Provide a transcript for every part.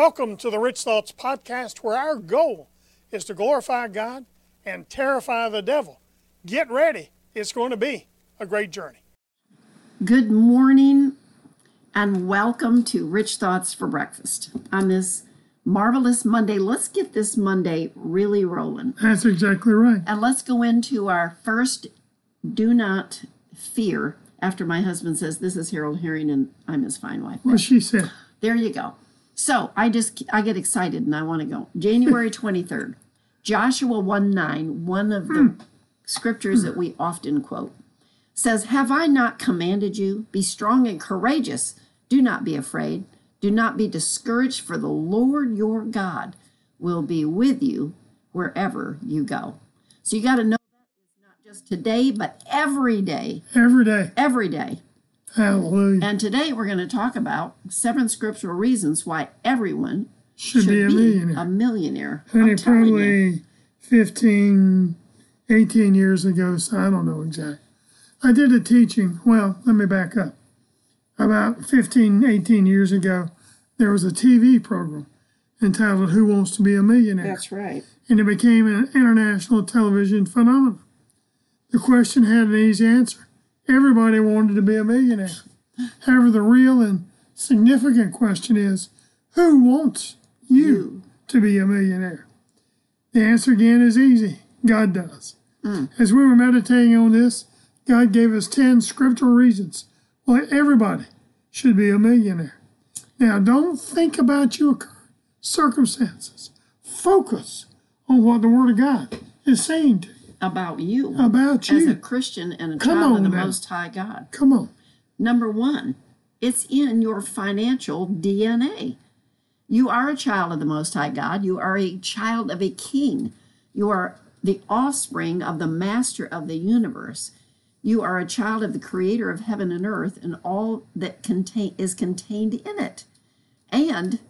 Welcome to the Rich Thoughts Podcast, where our goal is to glorify God and terrify the devil. Get ready, it's going to be a great journey. Good morning and welcome to Rich Thoughts for Breakfast on this marvelous Monday. Let's get this Monday really rolling. That's exactly right. And let's go into our first do not fear after my husband says, This is Harold Herring and I'm his fine wife. What she said. There you go. So I just I get excited and I want to go. January 23rd, Joshua 1 9, one of the hmm. scriptures that hmm. we often quote, says, Have I not commanded you? Be strong and courageous. Do not be afraid. Do not be discouraged, for the Lord your God will be with you wherever you go. So you got to know that is not just today, but every day. Every day. Every day. Hallelujah. And today we're going to talk about seven scriptural reasons why everyone should, be a millionaire. A millionaire. And I'm it telling you. probably 15, 18 years ago, so I don't know exactly. I did a teaching, well, let me back up. About 15, 18 years ago, there was a TV program entitled Who Wants to Be a Millionaire? That's right. and it became an international television phenomenon. The question had an easy answer. Everybody wanted to be a millionaire. However, the real and significant question is who wants you to be a millionaire? The answer again is easy God does. Mm. As we were meditating on this, God gave us 10 scriptural reasons why everybody should be a millionaire. Now, don't think about your current circumstances. Focus on what the Word of God is saying to you About you about you. as a. Christian and a Come child of the now. Most High God. Come on. Number one, it's in your financial DNA. You are a child of the Most High God. You are a child of a king. You are the offspring of the master of the universe. You are a child of the creator of heaven and earth and all that contain, is contained in it. And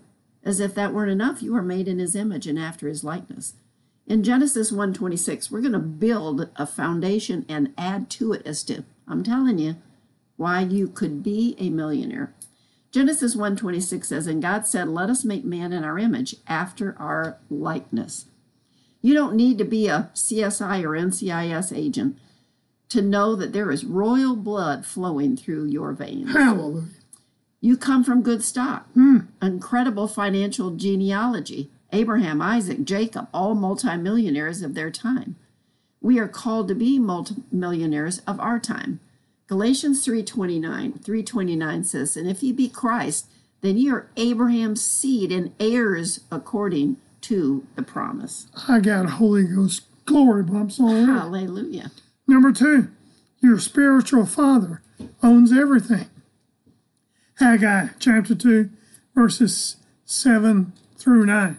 as if that weren't enough, you are made in his image and after his likeness. In Genesis 1:26, we're going to build a foundation and add to it as to I'm telling you why you could be a millionaire. Genesis 1:26 says, "And God said, Let us make man in our image, after our likeness." You don't need to be a CSI or NCIS agent to know that there is royal blood flowing through your veins. Hallelujah. You come from good stock, hmm. incredible financial genealogy. Abraham, Isaac, Jacob, all multimillionaires of their time. We are called to be multimillionaires of our time. Galatians 3:29, 329 says, "And if ye be Christ, then ye are Abraham's seed and heirs according to the promise." I got Holy Ghost glory bumps already. Hallelujah. Number two, your spiritual father owns everything. Haggai chapter 2, verses 7 through 9.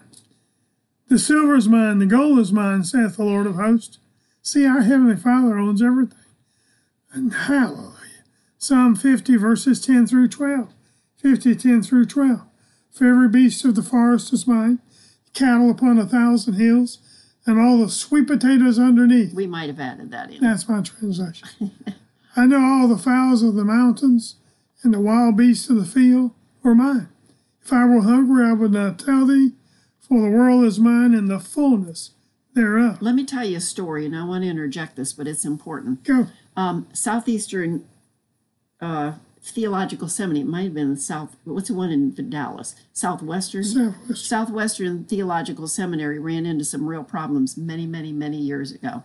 The silver is mine, the gold is mine, saith the Lord of hosts. See, our heavenly Father owns everything. And hallelujah. Psalm 50, verses 10 through 12. 50, 10 through 12. For every beast of the forest is mine, cattle upon a thousand hills, and all the sweet potatoes underneath. We might have added that in. That's my translation. I know all the fowls of the mountains and the wild beasts of the field are mine. If I were hungry, I would not tell thee, for the world is mine and the fullness thereof. Let me tell you a story, and I want to interject this, but it's important. Go. um, Southeastern uh, Theological Seminary. It might have been South. What's the one in Dallas? Southwestern. Southwest. Southwestern Theological Seminary ran into some real problems many, many, many years ago,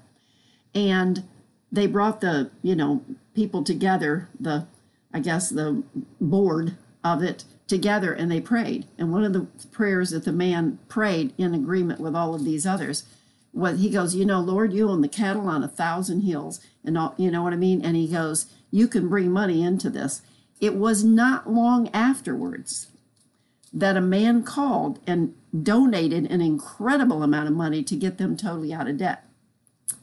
and they brought the you know people together. The I guess the board of it together, and they prayed. And one of the prayers that the man prayed in agreement with all of these others was he goes, you know, Lord, you own the cattle on a thousand hills, and all, you know what I mean. And he goes, you can bring money into this. It was not long afterwards that a man called and donated an incredible amount of money to get them totally out of debt.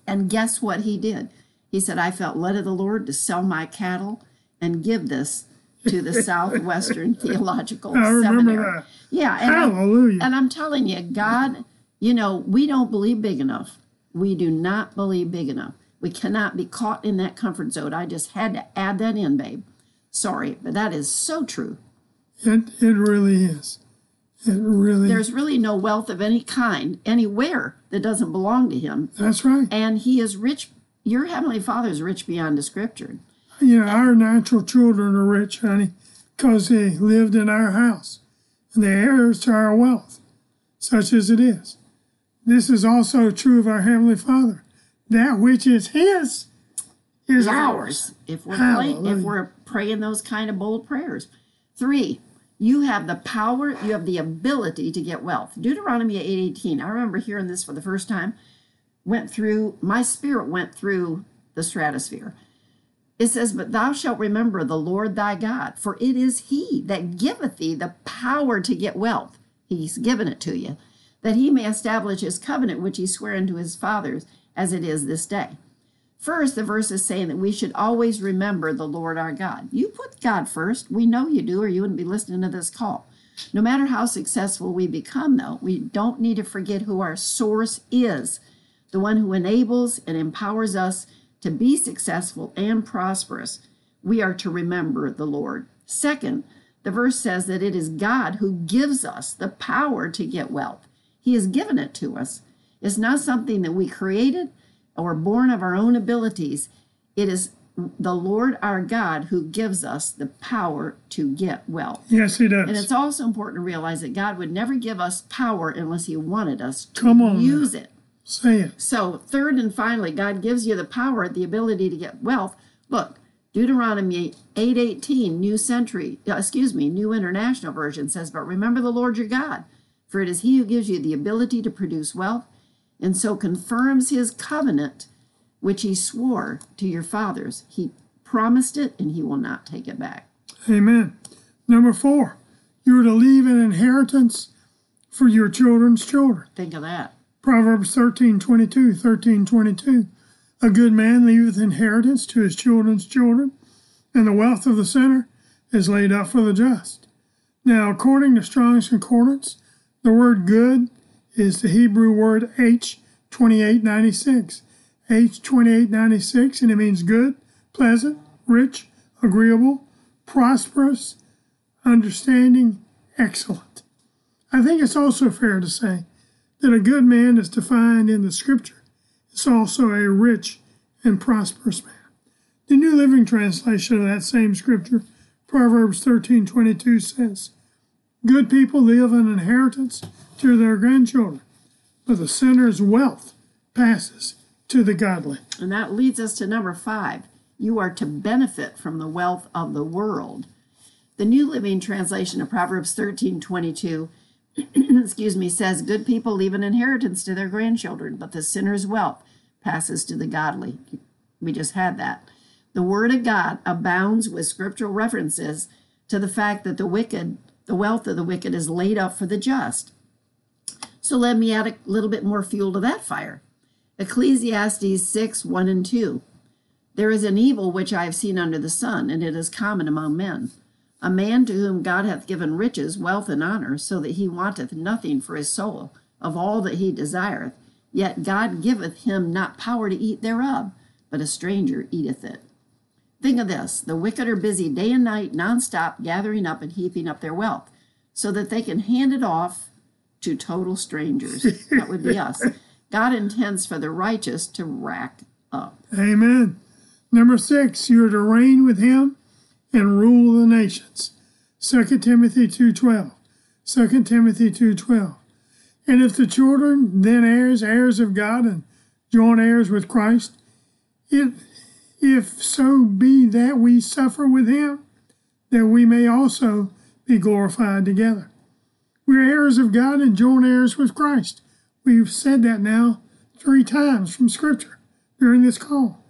And guess what he did? He said, I felt led of the Lord to sell my cattle and give this to the Southwestern Theological I Seminary. that. Yeah, and I'm, and I'm telling you, God, you know, we don't believe big enough. We do not believe big enough. We cannot be caught in that comfort zone. I just had to add that in, babe. Sorry, but that is so true. It, it really is. It really, There's really no wealth of any kind anywhere that doesn't belong to him. that's right. And he is rich. Your heavenly Father is rich beyond description. You know, our natural children are rich, honey, because they lived in our house and they're heirs to our wealth, such as it is. This is also true of our Heavenly Father. That which is His is ours. If we're play, if we're praying those kind of bold prayers. Three, you have the power, you have the ability to get wealth. Deuteronomy 8:18. I remember hearing this for the first time. Went through my spirit went through the stratosphere. It says, But thou shalt remember the Lord thy God, for it is he that giveth thee the power to get wealth. He's given it to you, that he may establish his covenant which he sware unto his fathers, as it is this day. First, the verse is saying that we should always remember the Lord our God. You put God first. We know you do, or you wouldn't be listening to this call. No matter how successful we become, though, we don't need to forget who our source is the one who enables and empowers us to be successful and prosperous. We are to remember the Lord. Second, the verse says that it is God who gives us the power to get wealth. He has given it to us. It's not something that we created or born of our own abilities. It is the Lord our God who gives us the power to get wealth. Yes, He does. And it's also important to realize that God would never give us power unless He wanted us to Come on use it. Say it. So, third and finally, God gives you the power, the ability to get wealth. Look, Deuteronomy 8:18, New Century, uh, excuse me, New International Version says, "But remember the Lord your God, for it is he who gives you the ability to produce wealth, and so confirms his covenant which he swore to your fathers. He promised it and he will not take it back." Amen. Number four, you are to leave an inheritance for your children's children. Think of that. Proverbs 13 22, 13 22. A good man leaveth inheritance to his children's children, and the wealth of the sinner is laid up for the just. Now, according to Strong's Concordance, the word good is the Hebrew word H 2896. H 2896, and it means good, pleasant, rich, agreeable, prosperous, understanding, excellent. I think it's also fair to say that a good man is defined in the scripture is also a rich and prosperous man. The New Living Translation of that same scripture, Proverbs thirteen twenty two says, Good people leave an inheritance to their grandchildren, but the sinner's wealth passes to the godly. And that leads us to number five. You are to benefit from the wealth of the world. The New Living Translation of Proverbs thirteen twenty two, excuse me, says, Good people leave an inheritance to their grandchildren, but the sinner's wealth passes to the godly. We just had that. The Word of God abounds with scriptural references to the fact that the wicked, the wealth of the wicked is laid up for the just. So let me add a little bit more fuel to that fire. Ecclesiastes 6 1 and 2. There is an evil which I have seen under the sun, and it is common among men. A man to whom God hath given riches, wealth, and honor, so that he wanteth nothing for his soul of all that he desireth. Yet God giveth him not power to eat thereof, but a stranger eateth it. Think of this the wicked are busy day and night, nonstop, gathering up and heaping up their wealth, so that they can hand it off to total strangers. that would be us. God intends for the righteous to rack up. Amen. Number six, you are to reign with him and rule the nations. 2 Timothy 2.12. 2 Timothy 2.12. And if the children, then heirs, heirs of God, and joint heirs with Christ, if, if so be that we suffer with him, that we may also be glorified together. We're heirs of God and joint heirs with Christ. We've said that now three times from Scripture during this call.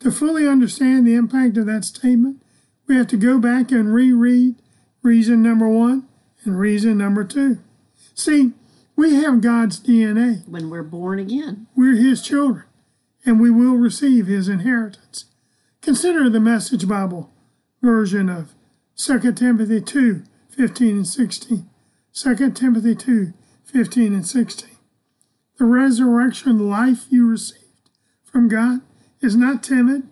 To fully understand the impact of that statement, we have to go back and reread reason number one and reason number two. See, we have God's DNA. When we're born again, We're His children, and we will receive His inheritance. Consider the Message Bible version of 2 Timothy 2 15 and 16. 2 Timothy 2 15 and 16. The resurrection life you received from God is not timid,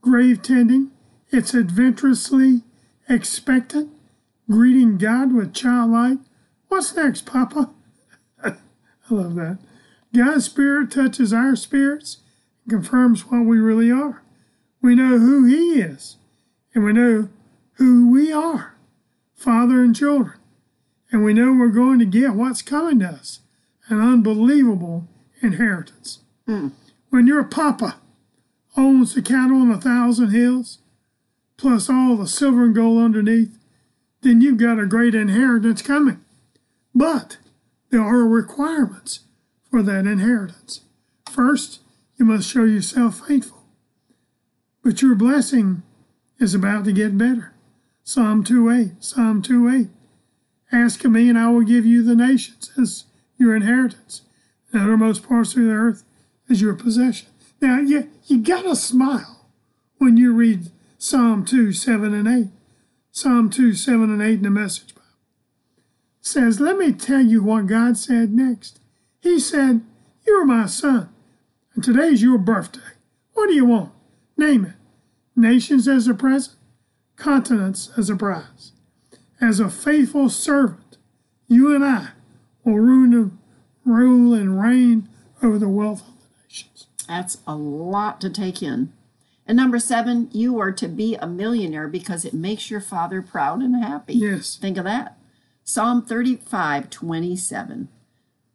grave tending, it's adventurously expectant, greeting God with childlike, What's next, Papa? I love that. God's Spirit touches our spirits and confirms what we really are. We know who He is, and we know who we are father and children. And we know we're going to get what's coming to us an unbelievable inheritance. Mm. When your papa owns the cattle on a thousand hills, plus all the silver and gold underneath, then you've got a great inheritance coming. But there are requirements for that inheritance. First, you must show yourself faithful. But your blessing is about to get better. Psalm 2.8, Psalm 2.8. Ask of me and I will give you the nations as your inheritance. The uttermost parts of the earth as your possession. Now, you, you gotta smile when you read Psalm 2, 7 and 8. Psalm 2, 7 and 8 in the Message Bible says, Let me tell you what God said next. He said, You're my son, and today's your birthday. What do you want? Name it. Nations as a present, continents as a prize. As a faithful servant, you and I will rule, rule and reign over the wealth of the nations. That's a lot to take in. And number seven, you are to be a millionaire because it makes your father proud and happy. Yes. Think of that. Psalm 35, 27.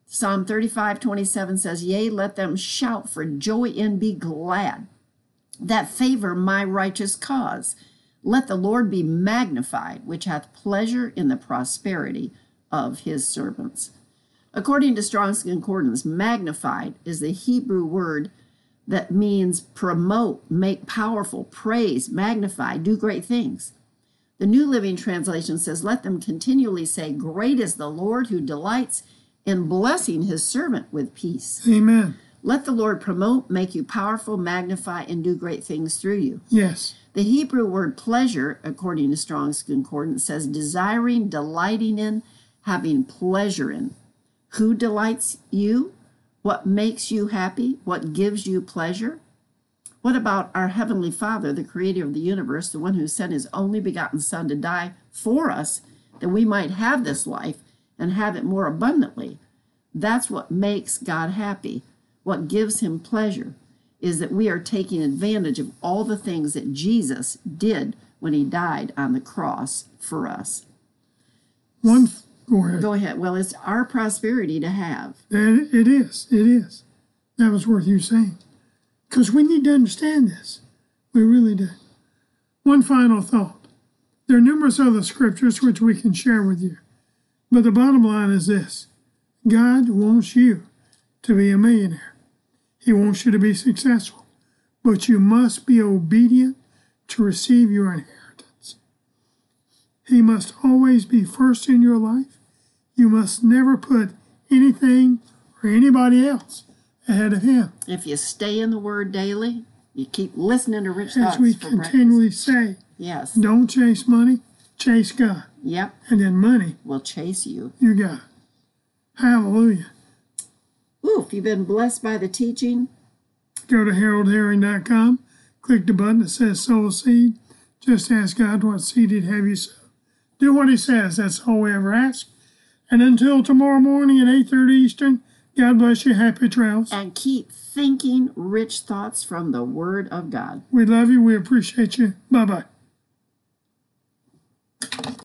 Psalm 35, 27 says, Yea, let them shout for joy and be glad that favor my righteous cause. Let the Lord be magnified, which hath pleasure in the prosperity of his servants. According to Strong's Concordance, magnified is the Hebrew word that means promote, make powerful, praise, magnify, do great things. The New Living Translation says, Let them continually say, Great is the Lord who delights in blessing his servant with peace. Amen. Let the Lord promote, make you powerful, magnify, and do great things through you. Yes. The Hebrew word pleasure, according to Strong's Concordance, says desiring, delighting in, having pleasure in. Who delights you? What makes you happy? What gives you pleasure? What about our Heavenly Father, the creator of the universe, the one who sent his only begotten Son to die for us, that we might have this life and have it more abundantly? That's what makes God happy. What gives him pleasure is that we are taking advantage of all the things that Jesus did when he died on the cross for us. One, go ahead. Go ahead. Well, it's our prosperity to have. And it is. It is. That was worth you saying. Because we need to understand this. We really do. One final thought. There are numerous other scriptures which we can share with you. But the bottom line is this God wants you to be a millionaire, He wants you to be successful. But you must be obedient to receive your inheritance. He must always be first in your life. You must never put anything or anybody else ahead of Him. If you stay in the Word daily, you keep listening to Rich As we for breakfast. continually say, Yes. don't chase money, chase God. Yep. And then money, Will chase you. you got it. Hallelujah. Ooh, if you've been blessed by the teaching, Go to haroldherring.com, click the button that says sow a seed. Just ask God what seed He'd have you sow. Do what He says. That's all we ever ask. And until tomorrow morning at 8.30 Eastern, God bless you. Happy trails. and keep thinking rich thoughts from the Word of God. We love you. We appreciate you. Bye-bye.